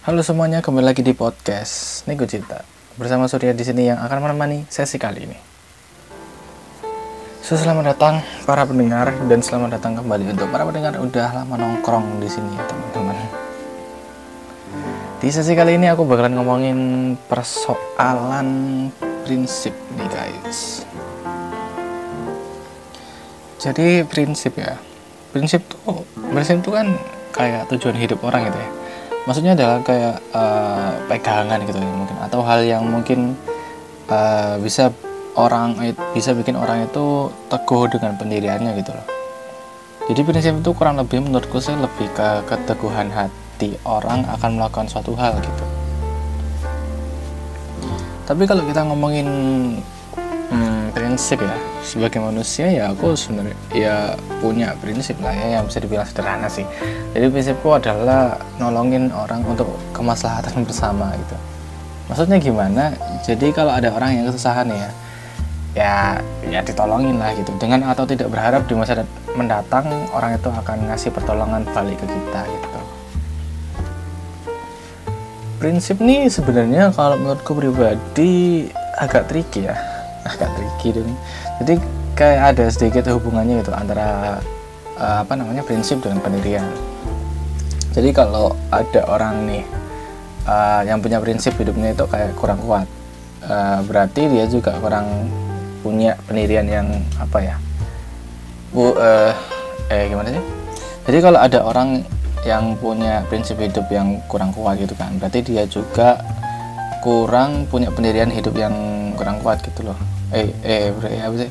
Halo semuanya, kembali lagi di podcast Nego Cinta bersama Surya di sini yang akan menemani sesi kali ini. So, selamat datang para pendengar dan selamat datang kembali untuk para pendengar udah lama nongkrong di sini ya teman-teman. Di sesi kali ini aku bakalan ngomongin persoalan prinsip nih guys. Jadi prinsip ya, prinsip tuh prinsip tuh kan kayak tujuan hidup orang gitu ya maksudnya adalah kayak uh, pegangan gitu mungkin atau hal yang mungkin uh, bisa orang bisa bikin orang itu teguh dengan pendiriannya gitu loh. Jadi prinsip itu kurang lebih menurutku sih lebih ke keteguhan hati orang akan melakukan suatu hal gitu. Tapi kalau kita ngomongin hmm, prinsip ya. Sebagai manusia ya aku sebenarnya ya punya prinsip lah ya yang bisa dibilang sederhana sih. Jadi prinsipku adalah nolongin orang untuk kemaslahatan bersama gitu. Maksudnya gimana? Jadi kalau ada orang yang kesusahan ya ya ya ditolongin lah gitu. Dengan atau tidak berharap di masa mendatang orang itu akan ngasih pertolongan balik ke kita gitu. Prinsip nih sebenarnya kalau menurutku pribadi agak tricky ya agak tricky jadi kayak ada sedikit hubungannya itu antara uh, apa namanya prinsip dengan pendirian. Jadi kalau ada orang nih uh, yang punya prinsip hidupnya itu kayak kurang kuat uh, berarti dia juga kurang punya pendirian yang apa ya bu uh, eh gimana sih? Jadi kalau ada orang yang punya prinsip hidup yang kurang kuat gitu kan berarti dia juga kurang punya pendirian hidup yang kurang kuat gitu loh. Eh eh berarti apa sih?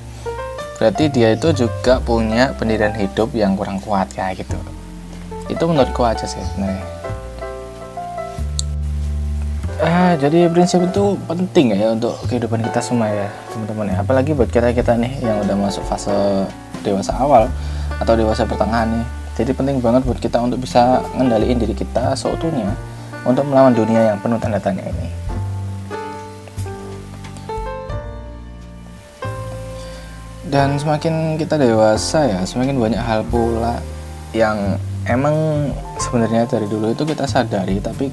Berarti dia itu juga punya pendirian hidup yang kurang kuat kayak gitu. Itu menurutku aja sih nah ah jadi prinsip itu penting ya untuk kehidupan kita semua ya teman-teman ya. Apalagi buat kita kita nih yang udah masuk fase dewasa awal atau dewasa pertengahan nih. Jadi penting banget buat kita untuk bisa ngendaliin diri kita seutuhnya untuk melawan dunia yang penuh tanda tanya ini dan semakin kita dewasa ya semakin banyak hal pula yang emang sebenarnya dari dulu itu kita sadari tapi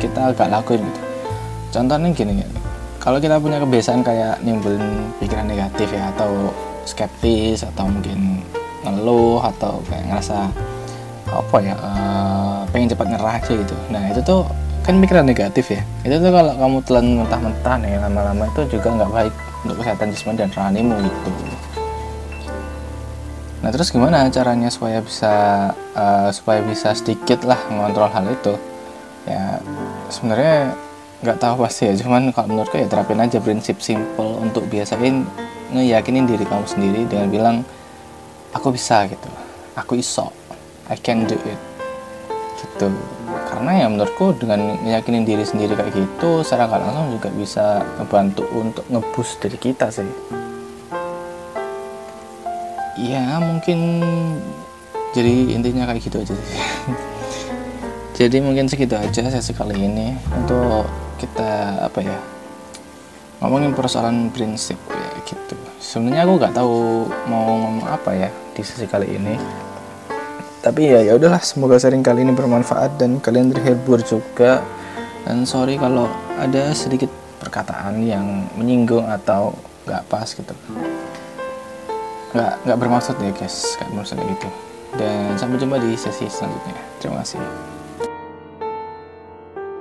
kita agak lakuin gitu. Contohnya gini ya kalau kita punya kebiasaan kayak nimbulin pikiran negatif ya atau skeptis atau mungkin ngeluh atau kayak ngerasa apa ya uh, pengen cepat nyerah aja gitu. Nah itu tuh kan pikiran negatif ya. Itu tuh kalau kamu telan mentah-mentah nih lama-lama itu juga nggak baik untuk kesehatan jasmani dan rohanimu gitu Nah terus gimana caranya supaya bisa uh, supaya bisa sedikit lah mengontrol hal itu? Ya sebenarnya nggak tahu pasti ya, cuman kalau menurutku ya terapin aja prinsip simple untuk biasain ngeyakinin diri kamu sendiri dengan bilang aku bisa gitu, aku iso, I can do it, gitu. Karena ya menurutku dengan meyakinin diri sendiri kayak gitu, secara nggak langsung juga bisa ngebantu untuk ngebus dari kita sih. Ya mungkin jadi intinya kayak gitu aja sih. Jadi mungkin segitu aja sesi kali ini untuk kita apa ya ngomongin persoalan prinsip ya gitu. Sebenarnya aku nggak tahu mau ngomong apa ya di sesi kali ini tapi ya ya udahlah semoga sharing kali ini bermanfaat dan kalian terhibur juga. Dan sorry kalau ada sedikit perkataan yang menyinggung atau nggak pas gitu. Nggak nggak bermaksud ya guys. Nggak bermaksud gitu. Dan sampai jumpa di sesi selanjutnya. Terima kasih